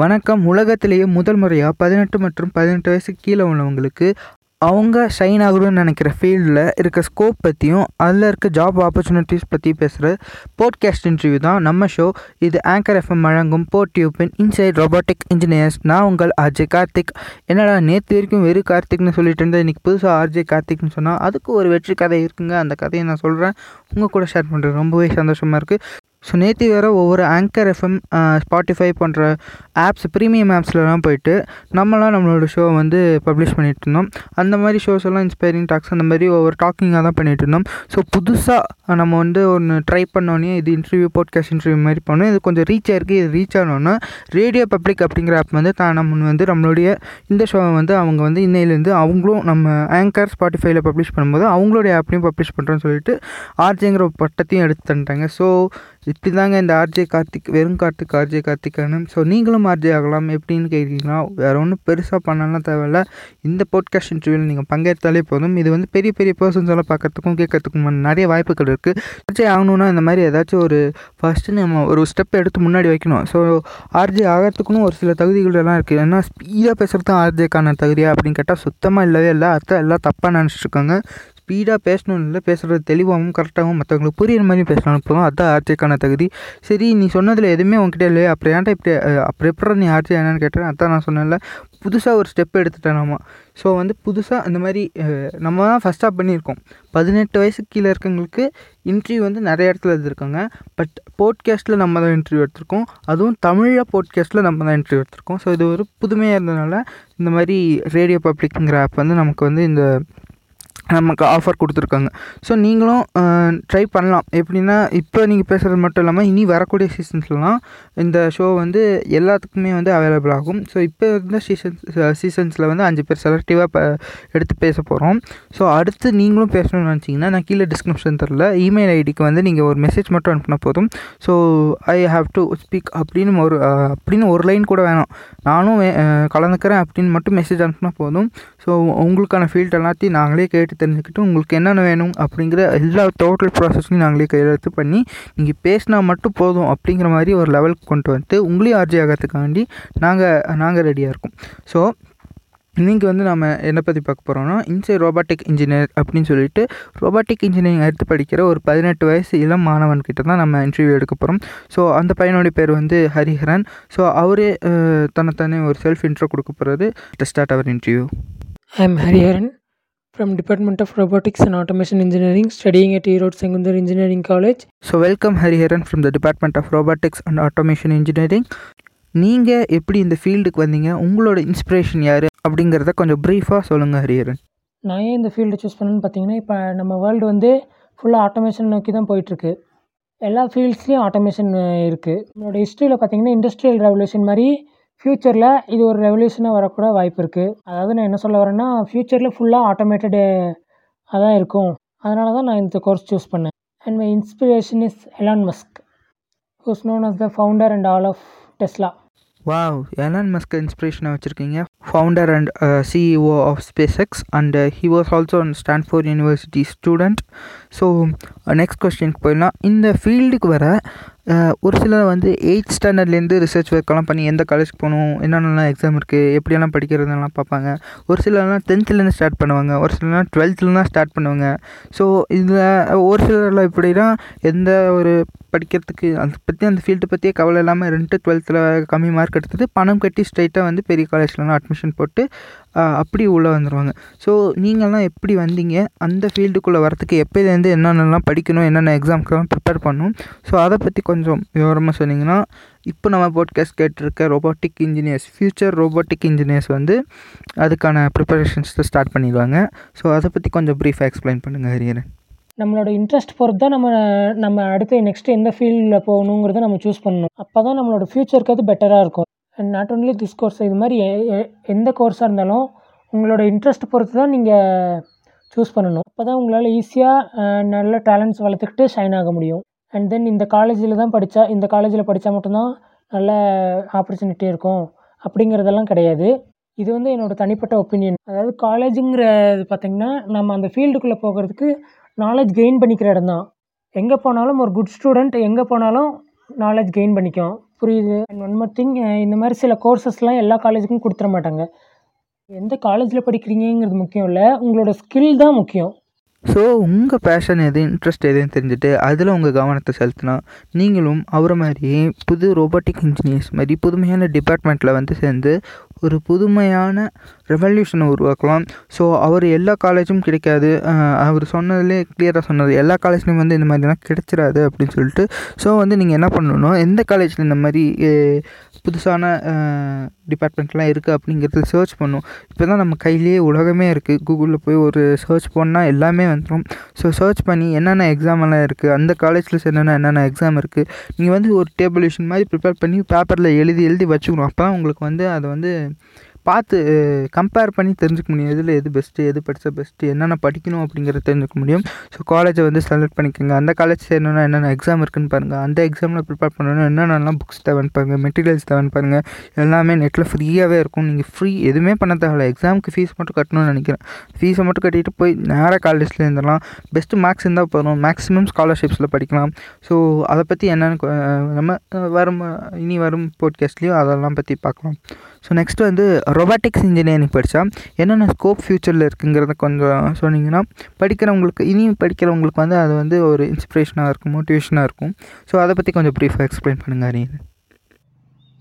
வணக்கம். உலகத்திலேயே முதல் முறையாக பதினெட்டு மற்றும் பதினெட்டு வயசுக்கு கீழே உள்ளவங்களுக்கு அவங்க ஷைன் ஆகணும்னு நினைக்கிற ஃபீல்டில் இருக்க ஸ்கோப் பற்றியும் அதில் இருக்க ஜாப் ஆப்பர்ச்சுனிட்டிஸ் பற்றி பேசுகிற போட்காஸ்ட் இன்டர்வியூ தான் நம்ம ஷோ இது ஆங்கர் எஃப்எம் வழங்கும் போட் டியூப்பின் இன்சைட் robotic இன்ஜினியர்ஸ் நான் உங்கள் ஆர்ஜே கார்த்திக். என்னடா நேற்று வரைக்கும் வெறும் கார்த்திக்னு சொல்லிட்டு இருந்தேன் இன்றைக்கி புதுசாக ஆர்ஜே கார்த்திக்னு சொன்னால் அதுக்கு ஒரு வெற்றி கதை இருக்குங்க. அந்த கதையை நான் சொல்கிறேன் உங்கள் கூட ஷேர் பண்ணுறேன் ரொம்பவே சந்தோஷமாக இருக்குது ஸோ நேற்று வேறு ஒவ்வொரு ஆங்கர் எஃப்எம் ஸ்பாட்டிஃபை போன்ற ஆப்ஸ் ப்ரீமியம் ஆப்ஸ்லலாம் போயிட்டு நம்மளாம் நம்மளோட ஷோ வந்து பப்ளிஷ் பண்ணிட்டு இருந்தோம் அந்த மாதிரி ஷோஸ் எல்லாம் இன்ஸ்பைரிங் டாக்ஸ் அந்த மாதிரி ஒவ்வொரு டாக்கிங்காக தான் பண்ணிட்டு இருந்தோம் ஸோ புதுசாக நம்ம வந்து ஒன்று ட்ரை பண்ணோன்னே இது இன்டர்வியூ பாட்காஸ்ட் இன்டர்வியூ மாதிரி பண்ணோம் இது கொஞ்சம் ரீச் ஆயிருக்கு. இது ரீச் ஆனோன்னா ரேடியோ பப்ளிக் அப்படிங்கிற ஆப் வந்து தான் நம்ம வந்து நம்மளுடைய இந்த ஷோவை வந்து அவங்க வந்து இன்னையிலேருந்து அவங்களும் நம்ம ஆங்கர் ஸ்பாட்டிஃபைல பப்ளிஷ் பண்ணும்போது அவங்களுடைய ஆப்லையும் பப்ளிஷ் பண்ணுறோன்னு சொல்லிட்டு ஆர்ஜேங்கிற பட்டத்தையும் எடுத்து தந்துட்டாங்க ஸோ இப்படி தாங்க இந்த ஆர்ஜே கார்த்திக் வெறும் கார்த்திக் ஆர்ஜே கார்த்திகானு ஸோ நீங்களும் ஆர்ஜே ஆகலாம் எப்படின்னு கேட்டிங்கன்னா வேறு ஒன்றும் பெருசாக பண்ணலாம் தேவையில்ல. இந்த பாட்காஸ்ட் இன்டர்வியூவில் நீங்கள் பங்கேற்றாலே போதும். இது வந்து பெரிய பெரிய பர்சன்ஸ் எல்லாம் பார்க்கறதுக்கும் கேட்கறதுக்கும் நிறைய வாய்ப்புகள் இருக்குது ஆர்ஜே ஆகணும்னா இந்த மாதிரி ஏதாச்சும் ஒரு ஃபஸ்ட்டு நம்ம ஒரு ஸ்டெப் எடுத்து முன்னாடி வைக்கணும். ஸோ ஆர்ஜே ஆகிறதுக்குன்னு ஒரு சில தகுதிகளெல்லாம் இருக்குது ஏன்னா ஸ்பீடாக பேசுகிறது தான் ஆர்ஜேக்கான தகுதியா அப்படின்னு கேட்டால் சுத்தமாக இல்லவே இல்லை. அதான் எல்லாம் தப்பாக நினச்சிட்ருக்காங்க ஸ்பீடாக பேசணும் இல்லை பேசுகிறது தெளிவாகவும் கரெக்டாகவும் மற்றவங்களுக்கு புரியுற மாதிரி பேசணும் போதும் அதுதான் ஆர்ஜேக்கான தகுதி. சரி நீ சொன்னதில் எதுவுமே உங்ககிட்ட இல்லையே? அப்புறம் ஏன்டா இப்படி அப்புறம் எப்படி நீ ஆர்ஜே என்னன்னு கேட்டேன் அதான் நான் சொன்னேன்ல. புதுசாக ஒரு ஸ்டெப் எடுத்துட்டேன் நம்ம ஸோ வந்து புதுசாக அந்த மாதிரி நம்ம தான் ஃபஸ்ட்டாக பண்ணியிருக்கோம். பதினெட்டு வயசுக்கு கீழே இருக்கவங்களுக்கு இன்ட்ரிவியூ வந்து நிறைய இடத்துல எடுத்திருக்காங்க பட் போட்காஸ்ட்டில் நம்ம தான் இன்டர்வியூ எடுத்திருக்கோம். அதுவும் தமிழில் போட்காஸ்ட்டில் நம்ம தான் இன்டர்வியூ எடுத்திருக்கோம். ஸோ இது ஒரு புதுமையாக இருந்ததுனால இந்த மாதிரி ரேடியோ பப்ளிக்ங்கிற ஆப் வந்து நமக்கு வந்து இந்த நமக்கு ஆஃபர் கொடுத்துருக்காங்க. ஸோ நீங்களும் ட்ரை பண்ணலாம். எப்படின்னா இப்போ நீங்கள் பேசுகிறது மட்டும் இல்லாமல் இனி வரக்கூடிய சீசன்ஸ்லாம் இந்த ஷோ வந்து எல்லாத்துக்குமே வந்து அவைலபிள் ஆகும். ஸோ இப்போ இருந்த சீசன்ஸ் சீசன்ஸில் வந்து அஞ்சு பேர் செலக்டிவாக ப எடுத்து பேச போகிறோம் ஸோ அடுத்து நீங்களும் பேசணும்னு நினச்சிங்கன்னா நான் கீழே டிஸ்கிரிப்ஷன் தரல. இமெயில் ஐடிக்கு வந்து நீங்கள் ஒரு மெசேஜ் மட்டும் அனுப்பினா போதும். So I have to speak அப்படின்னு ஒரு அப்படின்னு ஒரு லைன் கூட வேணும். நானும் கலந்துக்கிறேன் அப்படின்னு மட்டும் மெசேஜ் அனுப்பினா போதும். ஸோ உங்களுக்கான ஃபீல்ட் எல்லாத்தையும் நாங்களே கேட்டு தெரிஞ்சுக்கிட்டு உங்களுக்கு என்னென்ன வேணும் அப்படிங்கிற எல்லா டோட்டல் ப்ராசஸையும் நாங்களே கையெழுத்து பண்ணி நீங்கள் பேசினா மட்டும் போதும் அப்படிங்கிற மாதிரி ஒரு லெவலுக்கு கொண்டு வந்து உங்களையும் ஆர்ஜி ஆகிறதுக்காண்டி நாங்கள் நாங்கள் ரெடியாக இருக்கோம். ஸோ இன்றைக்கி வந்து நம்ம என்னை பற்றி பார்க்க போகிறோம்னா இன்சை ரோபாட்டிக் இன்ஜினியர் அப்படின்னு சொல்லிட்டு ரோபாட்டிக் இன்ஜினியரிங் எடுத்து படிக்கிற ஒரு பதினெட்டு வயசு இளம் மாணவன்கிட்ட தான் நம்ம இன்டர்வியூ எடுக்க போகிறோம் ஸோ அந்த பையனுடைய பேர் வந்து ஹரிஹரன். ஸோ அவரே தன்னைத்தானே ஒரு செல்ஃப் இன்ட்ரோ கொடுக்க போகிறது start our interview I am Hariharan from Department of Robotics and Automation Engineering studying at Erode Secondary Engineering College. So welcome Hariharan from the department of robotics and automation engineering நீங்கள் எப்படி இந்த ஃபீல்டுக்கு வந்தீங்க? உங்களோட inspiration யார்? அப்படிங்கிறத கொஞ்சம் ப்ரீஃபாக சொல்லுங்கள் ஹரிஹரன் நான் ஏன் இந்த ஃபீல்டை சூஸ் பண்ணேன்னு பார்த்தீங்கன்னா இப்போ நம்ம வேர்ல்டு வந்து ஃபுல்லாக ஆட்டோமேஷன் நோக்கி தான் போயிட்டுருக்கு. எல்லா ஃபீல்ட்ஸ்லேயும் ஆட்டோமேஷன் இருக்குது நம்மளோட ஹிஸ்ட்ரியில் பார்த்தீங்கன்னா இண்டஸ்ட்ரியல் ரெவல்யூஷன் மாதிரி ஃப்யூச்சரில் இது ஒரு ரெவல்யூஷனாக வரக்கூட வாய்ப்பு இருக்குது அதாவது நான் என்ன சொல்ல வரேன்னா ஃப்யூச்சரில் ஃபுல்லாக ஆட்டோமேட்டடு அதான் இருக்கும். அதனால தான் நான் இந்த கோர்ஸ் சூஸ் பண்ணேன். And my inspiration is Elon Musk who's known as the founder and all of Tesla wow Elon Musk இன்ஸ்பிரேஷனாக வச்சுருக்கீங்க. Founder and CEO of SpaceX and he was also Stanford university student so next கொஸ்டினுக்கு போயிடலாம். இந்த ஃபீல்டுக்கு வர ஒரு சிலர் வந்து எயிட் ஸ்டாண்டர்ட்லேருந்து ரிசர்ச் ஒர்க்கெல்லாம் பண்ணி எந்த காலேஜ்க்கு போகணும் என்னென்னலாம் எக்ஸாம் இருக்குது எப்படியெல்லாம் படிக்கிறதுலாம் பார்ப்பாங்க. ஒரு சிலர்லாம் டென்த்துலேருந்து ஸ்டார்ட் பண்ணுவாங்க ஒரு சிலர்லாம் டுவெல்த்துலாம் ஸ்டார்ட் பண்ணுவாங்க. ஸோ இதில் ஒரு சிலர்லாம் எப்படின்னா எந்த ஒரு படிக்கிறதுக்கு அதை பற்றி அந்த ஃபீல்டு பற்றியே கவலை இல்லாமல் ரெண்டு டுவெல்த்தில் கம்மி மார்க் எடுத்துட்டு பணம் கட்டி ஸ்ட்ரைட்டாக வந்து பெரிய காலேஜ்லலாம் அட்மிஷன் போட்டு அப்படி உள்ளே வந்துடுவாங்க ஸோ நீங்கள்லாம் எப்படி வந்தீங்க? அந்த ஃபீல்டுக்குள்ளே வரத்துக்கு எப்போலேருந்து என்னென்னலாம் படிக்கணும்? என்னென்ன எக்ஸாம்க்கெல்லாம் ப்ரிப்பேர் பண்ணணும்? ஸோ அதை பற்றி கொஞ்சம் விவரமாக சொன்னீங்கன்னா இப்போ நம்ம போட்காஸ்ட் கேட்டிருக்க robotic engineers future robotic engineers வந்து அதுக்கான ப்ரிப்பரேஷன்ஸை ஸ்டார்ட் பண்ணிடுவாங்க. ஸோ அதை பற்றி கொஞ்சம் ப்ரீஃபாக எக்ஸ்பிளைன் பண்ணுங்கள் ஹரியரன் நம்மளோட இன்ட்ரெஸ்ட் பொறுத்து தான் நம்ம நம்ம அடுத்து நெக்ஸ்ட்டு எந்த ஃபீல்டில் போகணுங்கிறத நம்ம சூஸ் பண்ணணும். அப்போ தான் நம்மளோட ஃப்யூச்சருக்கு அது பெட்டராக இருக்கும். And not only this course இது மாதிரி எ- எந்த கோர்ஸாக இருந்தாலும் உங்களோட இன்ட்ரெஸ்ட் பொறுத்து தான் நீங்கள் சூஸ் பண்ணணும். அப்போ தான் உங்களால் ஈஸியாக நல்ல டேலண்ட்ஸ் வளர்த்துக்கிட்டு ஷைன் ஆக முடியும். அண்ட் தென் இந்த காலேஜில் தான் படித்தா இந்த காலேஜில் படித்தா மட்டும்தான் நல்ல ஆப்பர்ச்சுனிட்டி இருக்கும். அப்படிங்கிறதெல்லாம் கிடையாது. இது வந்து என்னோடய தனிப்பட்ட ஒப்பீனியன் அதாவது காலேஜுங்கிறது பார்த்திங்கன்னா நம்ம அந்த ஃபீல்டுக்குள்ளே போகிறதுக்கு நாலேஜ் கெயின் பண்ணிக்கிற இடம் தான் எங்கே போனாலும் ஒரு குட் ஸ்டூடெண்ட் எங்கே போனாலும் நாலேஜ் கெயின் பண்ணிக்கும். புரியுது. அண்ட் ஒன் மோர் திங் இந்த மாதிரி சில கோர்சஸ்லாம் எல்லா காலேஜுக்கும் கொடுத்துட மாட்டாங்க. எந்த காலேஜில் படிக்கிறீங்கங்கிறது முக்கியம் இல்லை. உங்களோட ஸ்கில் தான் முக்கியம். ஸோ உங்கள் பேஷன் எது இன்ட்ரெஸ்ட் எதுன்னு தெரிஞ்சுட்டு அதில் உங்கள் கவனத்தை செலுத்தினா நீங்களும் அவரை மாதிரியே புது ரோபோட்டிக் இன்ஜினியர்ஸ் மாதிரி புதுமையான டிபார்ட்மெண்ட்டில் வந்து சேர்ந்து ஒரு புதுமையான ரெவல்யூஷனை உருவாக்கலாம். ஸோ அவர் எல்லா காலேஜும் கிடைக்காது. அவர் சொன்னதுலேயே கிளியராக சொன்னது எல்லா காலேஜ்லேயும் வந்து இந்த மாதிரிலாம் கிடைச்சிடாது அப்படின்னு சொல்லிட்டு. ஸோ வந்து நீங்கள் என்ன பண்ணணும் எந்த காலேஜில் இந்த மாதிரி புதுசான டிபார்ட்மெண்ட்லாம் இருக்குது அப்படிங்கிறது சர்ச் பண்ணும். இப்போ தான் நம்ம கையிலேயே உலகமே இருக்குது கூகுளில் போய் ஒரு சர்ச் பண்ணால் எல்லாமே வந்துடும் ஸோ சர்ச் பண்ணி என்னென்ன எக்ஸாம் எல்லாம் இருக்குது அந்த காலேஜில் சேர்ந்தனா என்னென்ன எக்ஸாம் இருக்குது நீங்கள் வந்து ஒரு டேபிளேஷன் மாதிரி ப்ரிப்பேர் பண்ணி பேப்பரில் எழுதி எழுதி வச்சுக்கணும். அப்போ தான் உங்களுக்கு வந்து அதை வந்து பார்த்து கம்பேர் பண்ணி தெரிஞ்சுக்க முடியும். எதில் எது பெஸ்ட்டு எது படித்தா பெஸ்ட்டு என்னென்ன படிக்கணும் அப்படிங்கிறத தெரிஞ்சுக்க முடியும். ஸோ காலேஜை வந்து செலக்ட் பண்ணிக்கோங்க. அந்த காலேஜ் சேரணும்னா என்னென்ன எக்ஸாம் இருக்குன்னு பாருங்கள் அந்த எக்ஸாமில் ப்ரிப்பேர் பண்ணணும்னா என்னென்னலாம் புக்ஸ் தேவைன்னு பாருங்கள் மெட்டீரியல்ஸ் தேவைன்னு பாருங்கள் எல்லாமே நெட்டில் ஃப்ரீயாகவே இருக்கும். நீங்கள் ஃப்ரீ எதுவுமே பண்ண தேவையில்ல. எக்ஸாமுக்கு ஃபீஸ் மட்டும் கட்டணும்னு நினைக்கிறேன். ஃபீஸை மட்டும் கட்டிட்டு போய் நேராக காலேஜில் இருந்துடலாம். பெஸ்ட்டு மார்க்ஸ் இருந்தால் போதும். மேக்ஸிமம் ஸ்காலர்ஷிப்ஸில் படிக்கலாம். ஸோ அதை பற்றி என்னென்னு நம்ம வரும் இனி வரும் போட்காஸ்ட்லேயும் அதெல்லாம் பற்றி பார்க்கலாம். ஸோ நெக்ஸ்ட் வந்து ரொபாட்டிக்ஸ் இன்ஜினியரிங் படித்தா என்னென்ன ஸ்கோப் ஃப்யூச்சரில் இருக்குங்கிறத கொஞ்சம் சொன்னீங்கன்னா படிக்கிறவங்களுக்கு இனியும் படிக்கிறவங்களுக்கு வந்து அது வந்து ஒரு இன்ஸ்பிரேஷனாக இருக்கும் மோட்டிவேஷனாக இருக்கும். ஸோ அதை பற்றி கொஞ்சம் ப்ரீஃபாக எக்ஸ்பிளைன் பண்ணுங்க அரியன்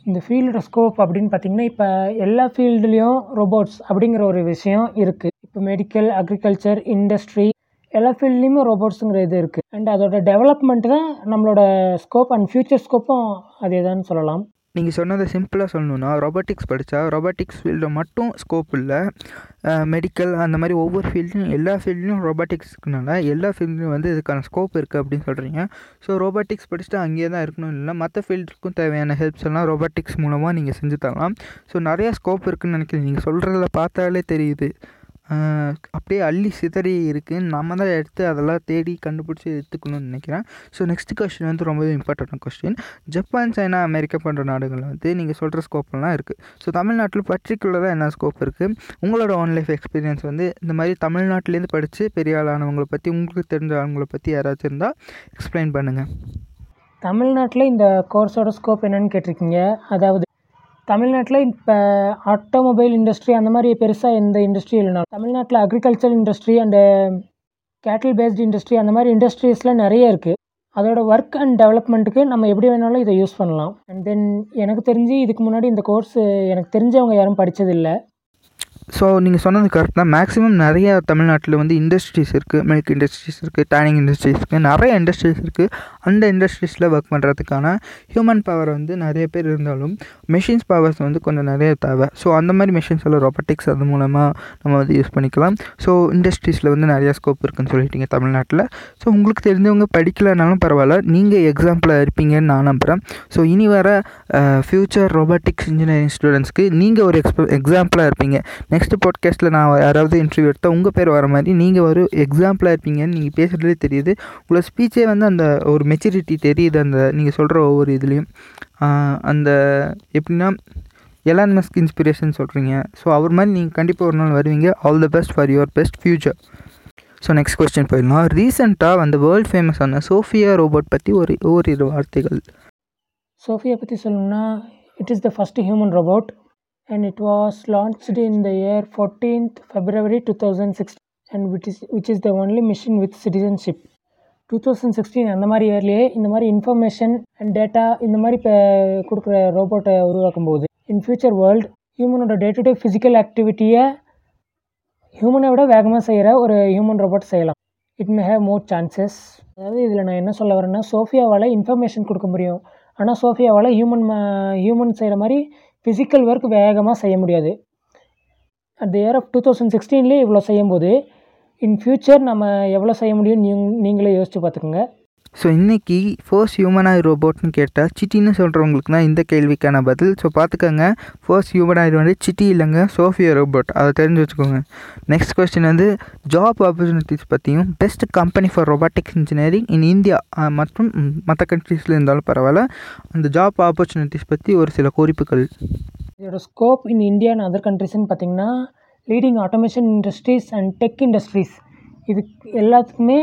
இந்த ஃபீல்டோட ஸ்கோப் அப்படின்னு பார்த்தீங்கன்னா இப்போ எல்லா ஃபீல்டுலேயும் ரோபோட்ஸ் அப்படிங்கிற ஒரு விஷயம் இருக்குது இப்போ மெடிக்கல் அக்ரிகல்ச்சர் இண்டஸ்ட்ரி எல்லா ஃபீல்ட்லேயுமே ரோபோட்ஸுங்கிற இது இருக்குது அண்ட் அதோட டெவலப்மெண்ட் தான் நம்மளோட ஸ்கோப் அண்ட் ஃப்யூச்சர் ஸ்கோப்பும் அதே தான் சொல்லலாம். நீங்கள் சொன்னதை சிம்பிளாக சொல்லணுன்னா ரொபாட்டிக்ஸ் படித்தா ரொபாட்டிக்ஸ் ஃபீல்டில் மட்டும் ஸ்கோப் இல்லை. மெடிக்கல் அந்த மாதிரி ஒவ்வொரு ஃபீல்ட்லையும் எல்லா ஃபீல்ட்லையும் ரொபாட்டிக்ஸ் இருக்கனால எல்லா ஃபீல்ட்லையும் வந்து இதுக்கான ஸ்கோப் இருக்குது அப்படின்னு சொல்கிறீங்க ஸோ ரொபாட்டிக்ஸ் படிச்சுட்டு அங்கேயே தான் இருக்கணும் இல்லை மற்ற ஃபீல்டுக்கும் தேவையான ஹெல்ப்ஸ் எல்லாம் ரொபாட்டிக்ஸ் மூலமாக நீங்கள் செஞ்சு தரலாம். ஸோ நிறையா ஸ்கோப் இருக்குதுன்னு நினைக்கிறேன். நீங்கள் சொல்கிறதில் பார்த்தாலே தெரியுது. அப்படியே அள்ளி சிதறி இருக்குது நம்ம தான் எடுத்து அதெல்லாம் தேடி கண்டுபிடிச்சி எடுத்துக்கணும்னு நினைக்கிறேன். ஸோ நெக்ஸ்ட் கொஸ்டின் வந்து ரொம்பவே இம்பார்ட்டண்டான கொஸ்டின் ஜப்பான் சைனா அமெரிக்கா போன்ற நாடுகளில் வந்து நீங்கள் சொல்கிற ஸ்கோப்லாம் இருக்குது ஸோ தமிழ்நாட்டில் பர்டிகுலராக என்ன ஸ்கோப் இருக்குது உங்களோட ஒன் லைஃப் எக்ஸ்பீரியன்ஸ் வந்து இந்த மாதிரி தமிழ்நாட்டிலேருந்து படித்து பெரிய ஆளானவங்களை பற்றி உங்களுக்கு தெரிஞ்ச ஆளுங்களை பற்றி யாராச்சும் இருந்தால் எக்ஸ்பிளைன் பண்ணுங்கள் தமிழ்நாட்டில் இந்த கோர்ஸோட ஸ்கோப் என்னன்னு கேட்டிருக்கீங்க. அதாவது தமிழ்நாட்டில் இப்போ ஆட்டோமொபைல் இண்டஸ்ட்ரி அந்த மாதிரி பெருசாக எந்த இண்டஸ்ட்ரி இல்லைனாலும் தமிழ்நாட்டில் agriculture industry and cattle based industry அந்த மாதிரி இண்டஸ்ட்ரீஸ்லாம் நிறைய இருக்குது அதோட ஒர்க் அண்ட் டெவலப்மெண்ட்டுக்கு நம்ம எப்படி வேணாலும் இதை யூஸ் பண்ணலாம். அண்ட் தென் எனக்கு தெரிஞ்சு இதுக்கு முன்னாடி இந்த கோர்ஸு எனக்கு தெரிஞ்சவங்க யாரும் படித்ததில்லை ஸோ நீங்கள் சொன்னது கரெக்ட் தான். மேக்ஸிமம் நிறைய தமிழ்நாட்டில் வந்து இண்டஸ்ட்ரீஸ் இருக்குது மில்க் இண்டஸ்ட்ரீஸ் இருக்குது டேனிங் இண்டஸ்ட்ரீஸ் இருக்குது நிறைய இண்டஸ்ட்ரீஸ் இருக்குது அந்த இண்டஸ்ட்ரீஸில் ஒர்க் பண்ணுறதுக்கான ஹியூமன் பவர் வந்து நிறைய பேர் இருந்தாலும் மெஷின்ஸ் பவர்ஸ் வந்து கொஞ்சம் நிறைய தேவை. ஸோ அந்த மாதிரி மெஷின்ஸ் எல்லாம் ரொபோட்டிக்ஸ் அது மூலமாக நம்ம வந்து யூஸ் பண்ணிக்கலாம். ஸோ இண்டஸ்ட்ரீஸில் வந்து நிறையா ஸ்கோப் இருக்குதுன்னு சொல்லிட்டீங்க தமிழ்நாட்டில். ஸோ உங்களுக்கு தெரிஞ்சவங்க படிக்கலைனாலும் பரவாயில்ல. நீங்கள் எக்ஸாம்பிளாக இருப்பீங்கன்னு நான் நம்புகிறேன் ஸோ இனி வர ஃப்யூச்சர் ரொபாட்டிக்ஸ் இன்ஜினியரிங் ஸ்டூடெண்ட்ஸ்க்கு நீங்கள் ஒரு எக்ஸ்ப எக்ஸாம்பிளாக இருப்பீங்க. நெக்ஸ்ட் பாட்காஸ்ட்டில் நான் யாராவது இன்டர்வியூ எடுத்தால் உங்கள் பேர் வர மாதிரி நீங்கள் ஒரு எக்ஸாம்பிளாக இருப்பீங்கன்னு நீங்கள் பேசுகிறதே தெரியுது. உங்களை ஸ்பீச்சே வந்து அந்த ஒரு மெச்சூரிட்டி தெரியுது அந்த நீங்கள் சொல்கிற ஒவ்வொரு இதுலேயும். அந்த எப்படின்னா எலான் மஸ்க் இன்ஸ்பிரேஷன் சொல்கிறீங்க ஸோ அவர் மாதிரி நீங்கள் கண்டிப்பாக ஒரு நாள் வருவீங்க. All the best for your best future so next question போயிடலாம். ரீசெண்டாக அந்த வேர்ல்ட் ஃபேமஸான சோஃபியா ரோபோட் பற்றி ஒரு ஓரிரு வார்த்தைகள். சோஃபியா பற்றி சொல்லணும்னா it is the first human robot and it was launched in the year fourteenth February two thousand six and which is which is the only machine with citizenship two thousand sixteen அந்த மாதிரி இயர்லேயே இந்த மாதிரி information and data இந்த மாதிரி இப்போ கொடுக்குற ரோபோட்டை உருவாக்கும் போது இன் ஃபியூச்சர் வேர்ல்டு ஹியூமனோட டே டு டே ஃபிசிக்கல் ஆக்டிவிட்டியை ஹியூமனை விட வேகமாக செய்கிற ஒரு ஹியூமன் ரோபோட் செய்யலாம். It may have more chances அதாவது இதில் நான் என்ன சொல்ல வரேன்னா சோஃபியாவால் இன்ஃபர்மேஷன் கொடுக்க முடியும். ஆனால் சோஃபியாவால் ஹியூமன் ஹியூமன் செய்கிற மாதிரி ஃபிசிக்கல் ஒர்க் வேகமாக செய்ய முடியாது. At the year of two thousand சிக்ஸ்டீன்லேயே இவ்வளோ செய்யும்போது இன் ஃப்யூச்சர் நம்ம எவ்வளோ செய்ய முடியும்னு நீங் நீங்களே யோசித்து பார்த்துக்குங்க. ஸோ இன்றைக்கி ஃபர்ஸ்ட் ஹியூமனாய் ரோபோட்னு கேட்டால் சிட்டின்னு சொல்கிறவங்களுக்கு தான் இந்த கேள்விக்கான பதில். ஸோ பார்த்துக்கோங்க ஃபர்ஸ்ட் ஹியூமனாய் வந்து சிட்டி இல்லைங்க சோஃபியா ரோபோட் அதை தெரிஞ்சு வச்சுக்கோங்க. நெக்ஸ்ட் கொஸ்டின் வந்து ஜாப் ஆப்பர்ச்சுனிட்டிஸ் பற்றியும் best company for robotics engineering in India மற்றும் மற்ற கண்ட்ரீஸில் இருந்தாலும் பரவாயில்ல. அந்த ஜாப் ஆப்பர்ச்சுனிட்டிஸ் பற்றி ஒரு சில குறிப்புகள். இதோட scope in India and other கண்ட்ரிஸ்ன்னு பார்த்தீங்கன்னா leading automation industries and tech industries இது எல்லாத்துக்குமே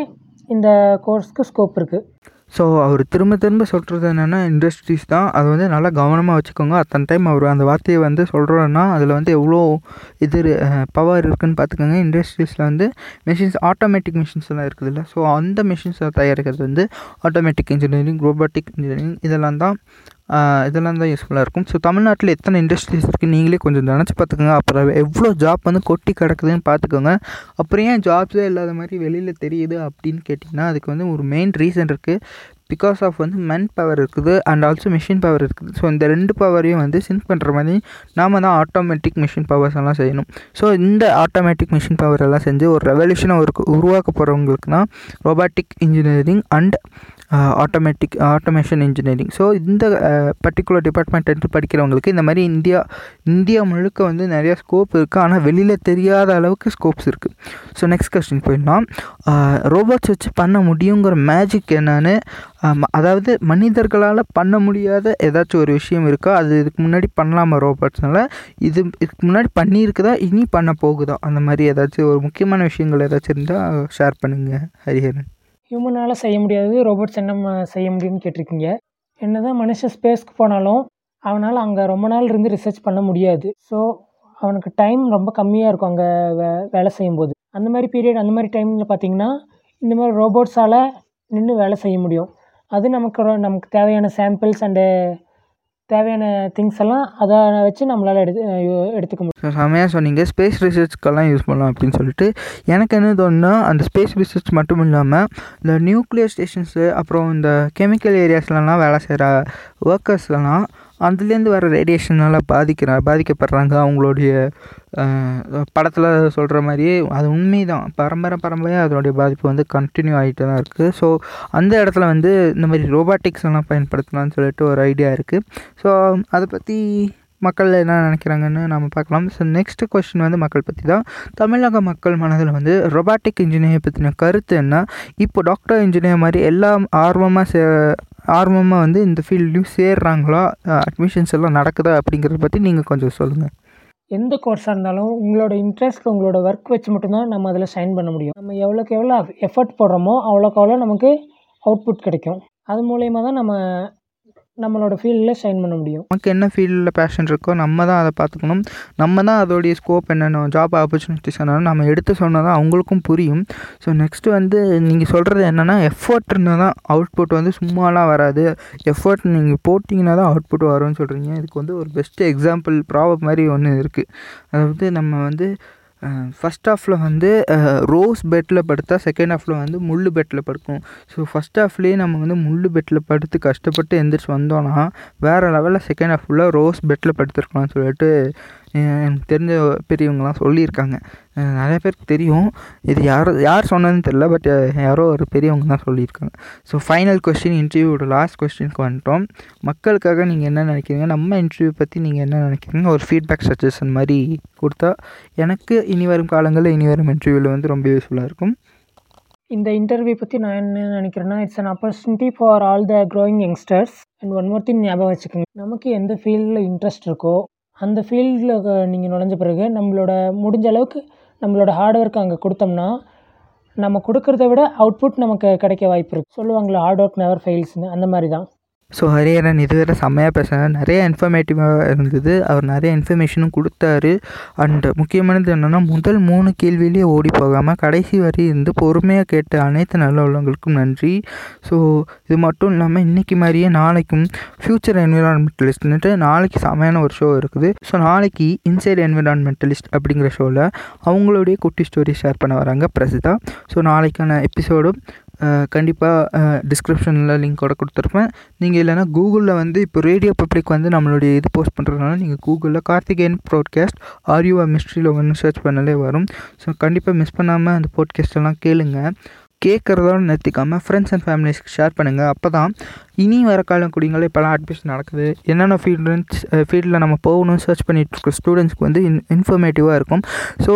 இந்த கோர்ஸ்க்கு ஸ்கோப் இருக்குது ஸோ அவர் திரும்ப திரும்ப சொல்கிறது என்னென்னா இண்டஸ்ட்ரீஸ் தான். அதை வந்து நல்லா கவனமாக வச்சுக்கோங்க. அத்தனை டைம் அவர் அந்த வார்த்தையை வந்து சொல்கிறோன்னா அதில் வந்து எவ்வளோ இது பவர் இருக்குதுன்னு பார்த்துக்கோங்க. இண்டஸ்ட்ரீஸில் வந்து மிஷின்ஸ் ஆட்டோமேட்டிக் மிஷின்ஸ் எல்லாம் இருக்குதுல்ல ஸோ அந்த மிஷின்ஸை தயாரிக்கிறது வந்து ஆட்டோமேட்டிக் இன்ஜினியரிங் ரோபோட்டிக் இன்ஜினியரிங் இதெல்லாம் தான் இதெல்லாம் தான் யூஸ்ஃபுல்லாக இருக்கும். ஸோ தமிழ்நாட்டில் எத்தனை இண்டஸ்ட்ரீஸ் இருக்குது நீங்களே கொஞ்சம் நினச்சி பார்த்துக்கோங்க. அப்புறம் எவ்வளோ ஜாப் வந்து கொட்டி கிடக்குதுன்னு பார்த்துக்கோங்க. அப்புறம் ஏன் ஜாப்ஸே இல்லாத மாதிரி வெளியில் தெரியுது அப்படின்னு கேட்டிங்கன்னா அதுக்கு வந்து ஒரு மெயின் ரீசன் இருக்குது பிகாஸ் ஆஃப் வந்து மென் பவர் இருக்குது அண்ட் ஆல்சோ மிஷின் பவர் இருக்குது. ஸோ இந்த ரெண்டு பவரையும் வந்து சிங்க் பண்ணுற மாதிரி நாம் தான் ஆட்டோமேட்டிக் மிஷின் பவர்ஸ் எல்லாம் செய்யணும். ஸோ இந்த ஆட்டோமேட்டிக் மிஷின் பவர் எல்லாம் செஞ்சு ஒரு ரெவல்யூஷனை ஒரு உருவாக்க போகிறவங்களுக்கு தான் robotic engineering and automatic automation engineering so இந்த பர்டிகுலர் டிபார்ட்மெண்ட் எடுத்து படிக்கிறவங்களுக்கு இந்த மாதிரி இந்தியா இந்தியா முழுக்க வந்து நிறையா ஸ்கோப் இருக்குது ஆனால் வெளியில் தெரியாத அளவுக்கு ஸ்கோப்ஸ் இருக்குது ஸோ நெக்ஸ்ட் கொஸ்டின் போயிடலாம். ரோபோட்ஸ் வச்சு பண்ண முடியுங்கிற மேஜிக் என்னன்னு அதாவது மனிதர்களால் பண்ண முடியாத ஏதாச்சும் ஒரு விஷயம் இருக்கா? அது இதுக்கு முன்னாடி பண்ணலாமா ரோபோட்ஸ்னால இது இதுக்கு முன்னாடி பண்ணியிருக்குதா? இனி பண்ண போகுதா? அந்த மாதிரி ஏதாச்சும் ஒரு முக்கியமான விஷயங்கள் ஏதாச்சும் இருந்தால் ஷேர் பண்ணுங்கள் ஹரிஹரன். ஹியூமனால் செய்ய முடியாதது ரோபோட்ஸ் என்ன செய்ய முடியும்னு கேட்டிருக்கீங்க. என்ன தான் மனுஷன் ஸ்பேஸ்க்கு போனாலும் அவனால் அங்கே ரொம்ப நாள் இருந்து ரிசர்ச் பண்ண முடியாது. ஸோ அவனுக்கு டைம் ரொம்ப கம்மியாக இருக்கும் அங்கே வே வேலை செய்யும்போது. அந்த மாதிரி பீரியட் அந்த மாதிரி டைமில் பார்த்திங்கன்னா இந்த மாதிரி ரோபோட்ஸால் நின்று வேலை செய்ய முடியும். அது நமக்கு நமக்கு தேவையான சாம்பிள்ஸ் அண்டு தேவையான திங்ஸ் எல்லாம் அதை வச்சு நம்மளால் எடுத்து எடுத்துக்க முடியும். ஸோ செம்மையாக சொன்னீங்க. ஸ்பேஸ் ரிசர்ச்க்கெல்லாம் யூஸ் பண்ணலாம் அப்படின்னு சொல்லிட்டு. எனக்கு என்ன தோணுன்னா அந்த ஸ்பேஸ் ரிசர்ச் மட்டும் இல்லாமல் இந்த நியூக்ளியர் ஸ்டேஷன்ஸு அப்புறம் இந்த கெமிக்கல் ஏரியாஸ்லலாம் வேலை செய்கிற ஒர்க்கர்ஸ்லாம் அதுலேருந்து வர ரேடியேஷனால் பாதிக்கிற பாதிக்கப்படுறாங்க அவங்களுடைய படத்தில் சொல்கிற மாதிரியே அது உண்மை தான் பரம்பரை பரம்பரையாக அதனுடைய பாதிப்பு வந்து கண்டினியூ ஆகிட்டு தான் இருக்குது ஸோ அந்த இடத்துல வந்து இந்த மாதிரி ரோபாட்டிக்ஸ் எல்லாம் பயன்படுத்தலாம்னு சொல்லிட்டு ஒரு ஐடியா இருக்குது ஸோ அதை பற்றி மக்கள் என்ன நினைக்கிறாங்கன்னு நம்ம பார்க்கலாம். ஸோ நெக்ஸ்ட் கொஸ்டின் வந்து மக்கள் பற்றி தான். தமிழக மக்கள் மனதில் வந்து ரொபாட்டிக் இன்ஜினியர் பற்றின கருத்து என்ன? இப்போ டாக்டர் இன்ஜினியர் மாதிரி எல்லாம் ஆர்வமாக சே ஆர்வமாக வந்து இந்த ஃபீல்ட்லேயும் சேர்றாங்களா? அட்மிஷன்ஸ் எல்லாம் நடக்குதா அப்படிங்கிறத பற்றி நீங்கள் கொஞ்சம் சொல்லுங்கள் எந்த கோர்ஸாக இருந்தாலும் உங்களோட இன்ட்ரெஸ்ட் உங்களோட ஒர்க் வச்சு மட்டும்தான் நம்ம அதில் ஷைன் பண்ண முடியும். நம்ம எவ்வளோக்கு எவ்வளோ எஃபர்ட் போடுறோமோ அவ்வளோக்கு அவ்வளோ நமக்கு அவுட்புட் கிடைக்கும். அது மூலயமா தான் நம்ம நம்மளோட ஃபீல்டில் ஷைன் பண்ண முடியும். நமக்கு என்ன ஃபீல்டில் பேஷன் இருக்கோ நம்ம தான் அதை பார்த்துக்கணும். நம்ம தான் அதோடைய ஸ்கோப் என்னென்ன ஜாப் ஆப்பர்ச்சுனிட்டிஸ் என்னென்னு நம்ம எடுத்து சொன்னால் தான் அவங்களுக்கும் புரியும். ஸோ நெக்ஸ்ட்டு வந்து நீங்கள் சொல்கிறது என்னென்னா எஃபர்ட் இருந்தால் தான் அவுட்புட் வந்து சும்மாலாம் வராது. எஃபர்ட் நீங்கள் போட்டிங்கன்னா தான் அவுட்புட் வரும்னு சொல்கிறீங்க இதுக்கு வந்து ஒரு பெஸ்ட்டு எக்ஸாம்பிள் ப்ராப்ளம் மாதிரி ஒன்று இருக்குது அதாவது நம்ம வந்து ஃபஸ்ட் ஹாஃபில் வந்து ரோஸ் பெட்டில் படுத்தா செகண்ட் ஹாஃபில் வந்து முள் பெட்டில் படுக்கும். ஸோ ஃபஸ்ட் ஹாஃப்லேயே நம்ம வந்து முள் பெட்டில் படுத்து கஷ்டப்பட்டு எந்திரிச்சு வந்தோன்னா வேறு லெவலில் செகண்ட் ஹாஃப் ஃபுல்லாக ரோஸ் பெட்டில் படுத்துருக்கலாம்னு சொல்லிட்டு எனக்கு தெரிஞ்ச பெரியவங்கலாம் சொல்லியிருக்காங்க. நிறைய பேருக்கு தெரியும். இது யார் யார் சொன்னதுன்னு தெரில பட் யாரோ ஒரு பெரியவங்க தான் சொல்லியிருக்காங்க. ஸோ ஃபைனல் கொஸ்டின் இன்டர்வியூட லாஸ்ட் கொஸ்டினுக்கு வந்துட்டோம். மக்களுக்காக நீங்கள் என்ன நினைக்கிறீங்க? நம்ம இன்டர்வியூ பற்றி நீங்கள் என்ன நினைக்கிறீங்க? ஒரு ஃபீட்பேக் சஜஷன் மாதிரி கொடுத்தா எனக்கு இனி வரும் காலங்களில் இனி வரும் இன்டர்வியூவில் வந்து ரொம்ப யூஸ்ஃபுல்லாக இருக்கும். இந்த இன்டர்வியூ பற்றி நான் என்ன நினைக்கிறேன்னா it's an opportunity for all the growing youngsters and one more thing ஞாபகம் வச்சுக்கோங்க. நமக்கு எந்த ஃபீல்டில் இன்ட்ரெஸ்ட் இருக்கோ அந்த ஃபீல்டில் நீங்கள் நுழைஞ்ச பிறகு நம்மளோட முடிஞ்ச அளவுக்கு நம்மளோட ஹார்ட் ஒர்க் அங்கே கொடுத்தோம்னா நம்ம கொடுக்குறத விட அவுட்புட் நமக்கு கிடைக்க வாய்ப்பு இருக்குது சொல்லுவாங்களே ஹார்ட் ஒர்க் நெவர் ஃபெயில்ஸ்னு அந்த மாதிரி தான். ஸோ ஹரிஹரன் இதுவரை செம்மையாக பேசினார். நிறைய இன்ஃபர்மேட்டிவாக இருந்தது. அவர் நிறைய இன்ஃபர்மேஷனும் கொடுத்தாரு. அண்ட் முக்கியமானது என்னென்னா முதல் மூணு கேள்வியிலேயே ஓடி போகாமல் கடைசி வரை இருந்து பொறுமையாக கேட்ட அனைத்து நல்ல உள்ளவங்களுக்கும் நன்றி. ஸோ இது மட்டும் இல்லாமல் இன்றைக்கி மாதிரியே நாளைக்கும் ஃப்யூச்சர் என்விரான்மெண்டலிஸ்ட்னுட்டு நாளைக்கு செமையான ஒரு ஷோ இருக்குது. ஸோ நாளைக்கு இன்சைட் என்விரான்மெண்டலிஸ்ட் அப்படிங்கிற ஷோவில் அவங்களுடைய குட்டி ஸ்டோரி ஷேர் பண்ண வராங்க பிரசிதா. ஸோ நாளைக்கான எபிசோடும் கண்டிப்பாக டிஸ்கிரிப்ஷனில் லிங்கோட கொடுத்துருப்பேன். நீங்கள் இல்லைனா கூகுளில் வந்து இப்போ ரேடியோ பப்ளிக் வந்து நம்மளுடைய இது போஸ்ட் பண்ணுறதுனால நீங்கள் கூகுளில் கார்த்திகேயன் ப்ராட்காஸ்ட் ஆர்யூஆ மிஸ்ட்ரியில் ஒன்று சர்ச் பண்ணாலே வரும். ஸோ கண்டிப்பாக மிஸ் பண்ணாமல் அந்த பாட்காஸ்ட் கேளுங்கள் கேட்குறதோட நிறுத்திக்காமல் ஃப்ரெண்ட்ஸ் அண்ட் ஃபேமிலிஸ்க்கு ஷேர் பண்ணுங்கள் அப்போ தான் இனி வர காலம் குடிங்களே இப்போலாம் அட்மிஷன் நடக்குது. என்னென்ன ஃபீல்டு ஃபீல்டில் நம்ம போகணும்னு சர்ச் பண்ணிட்டு இருக்க ஸ்டூடெண்ட்ஸ்க்கு வந்து இன் இன்ஃபர்மேட்டிவாக இருக்கும். ஸோ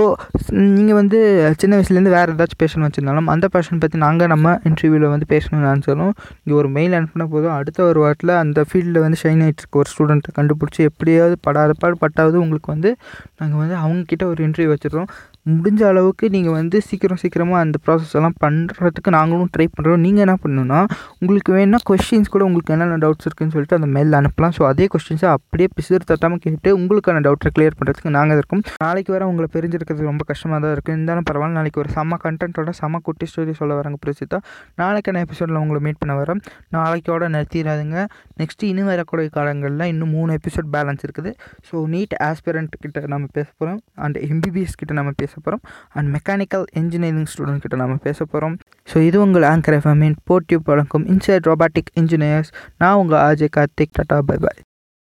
நீங்கள் வந்து சின்ன வயசுலேருந்து வேறு ஏதாச்சும் பேஷன் வச்சுருந்தாலும் அந்த பேஷன் பற்றி நாங்கள் நம்ம இன்டர்வியூவில் வந்து பேசணும்னு நினச்சாலும் இங்கே ஒரு மெயில் அனுப்பினா போதும். அடுத்த ஒரு வாரத்தில் அந்த ஃபீல்டில் வந்து ஷைன் ஆகிட்டு இருக்க ஒரு ஸ்டூடெண்ட்டை கண்டுபிடிச்சி எப்படியாவது படாத பாடு பட்டாவது உங்களுக்கு வந்து நாங்கள் வந்து அவங்கக்கிட்ட ஒரு இன்டர்வியூ வச்சுருக்கோம் முடிஞ்ச அளவுக்கு நீங்கள் வந்து சீக்கிரம் சீக்கிரமாக அந்த ப்ராசஸ் எல்லாம் பண்ணுறதுக்கு நாங்களும் ட்ரை பண்ணுறோம் நீங்கள் என்ன பண்ணணும்னா உங்களுக்கு வேணால் கொஷின்ஸ் கூட உங்களுக்கு என்னென்ன டவுட்ஸ் இருக்குன்னு சொல்லிட்டு அந்த மெயில் அனுப்பலாம். ஸோ அதே கொஸ்டின்ஸை அப்படியே பிசுறு தட்டாமல் கேட்டு உங்களுக்கான டவுட்டை கிளியர் பண்ணுறதுக்கு நாங்கள் இருக்கோம். நாளைக்கு வர உங்களை பிரிஞ்சிருக்கிறது ரொம்ப கஷ்டமாக தான் இருக்கும் இருந்தாலும் பரவாயில்ல நாளைக்கு ஒரு செம்ம கண்டென்ட்டோட செம்ம குட்டி ஸ்டோரி சொல்ல வராங்க பிரசித்தா. நாளைக்கான எபிசோடில் உங்களை மீட் பண்ண வரோம் நாளைக்கோட நிறுத்திடாதுங்க. நெக்ஸ்ட்டு இன்னும் வரக்கூடிய காலங்களில் இன்னும் மூணு எபிசோட் பேலன்ஸ் இருக்குது. ஸோ நீட் ஆஸ்பிரண்ட் கிட்ட நம்ம பேச போகிறோம் அண்ட் எம்பிபிஎஸ் கிட்ட நம்ம பேச போகிறோம் அண்ட் மெக்கானிக்கல் இன்ஜினியரிங் ஸ்டூடெண்ட் கிட்ட நம்ம பேச போகிறோம் ஸோ இது உங்கள் ஆங்கர் எஃப்எம்மின் போர்ட்டியூப் வழங்கும் இன்சைட் ரோபாட்டிக் இன்ஜினியர்ஸ் நான் உங்கள் Ajay Karthik. Tata bye bye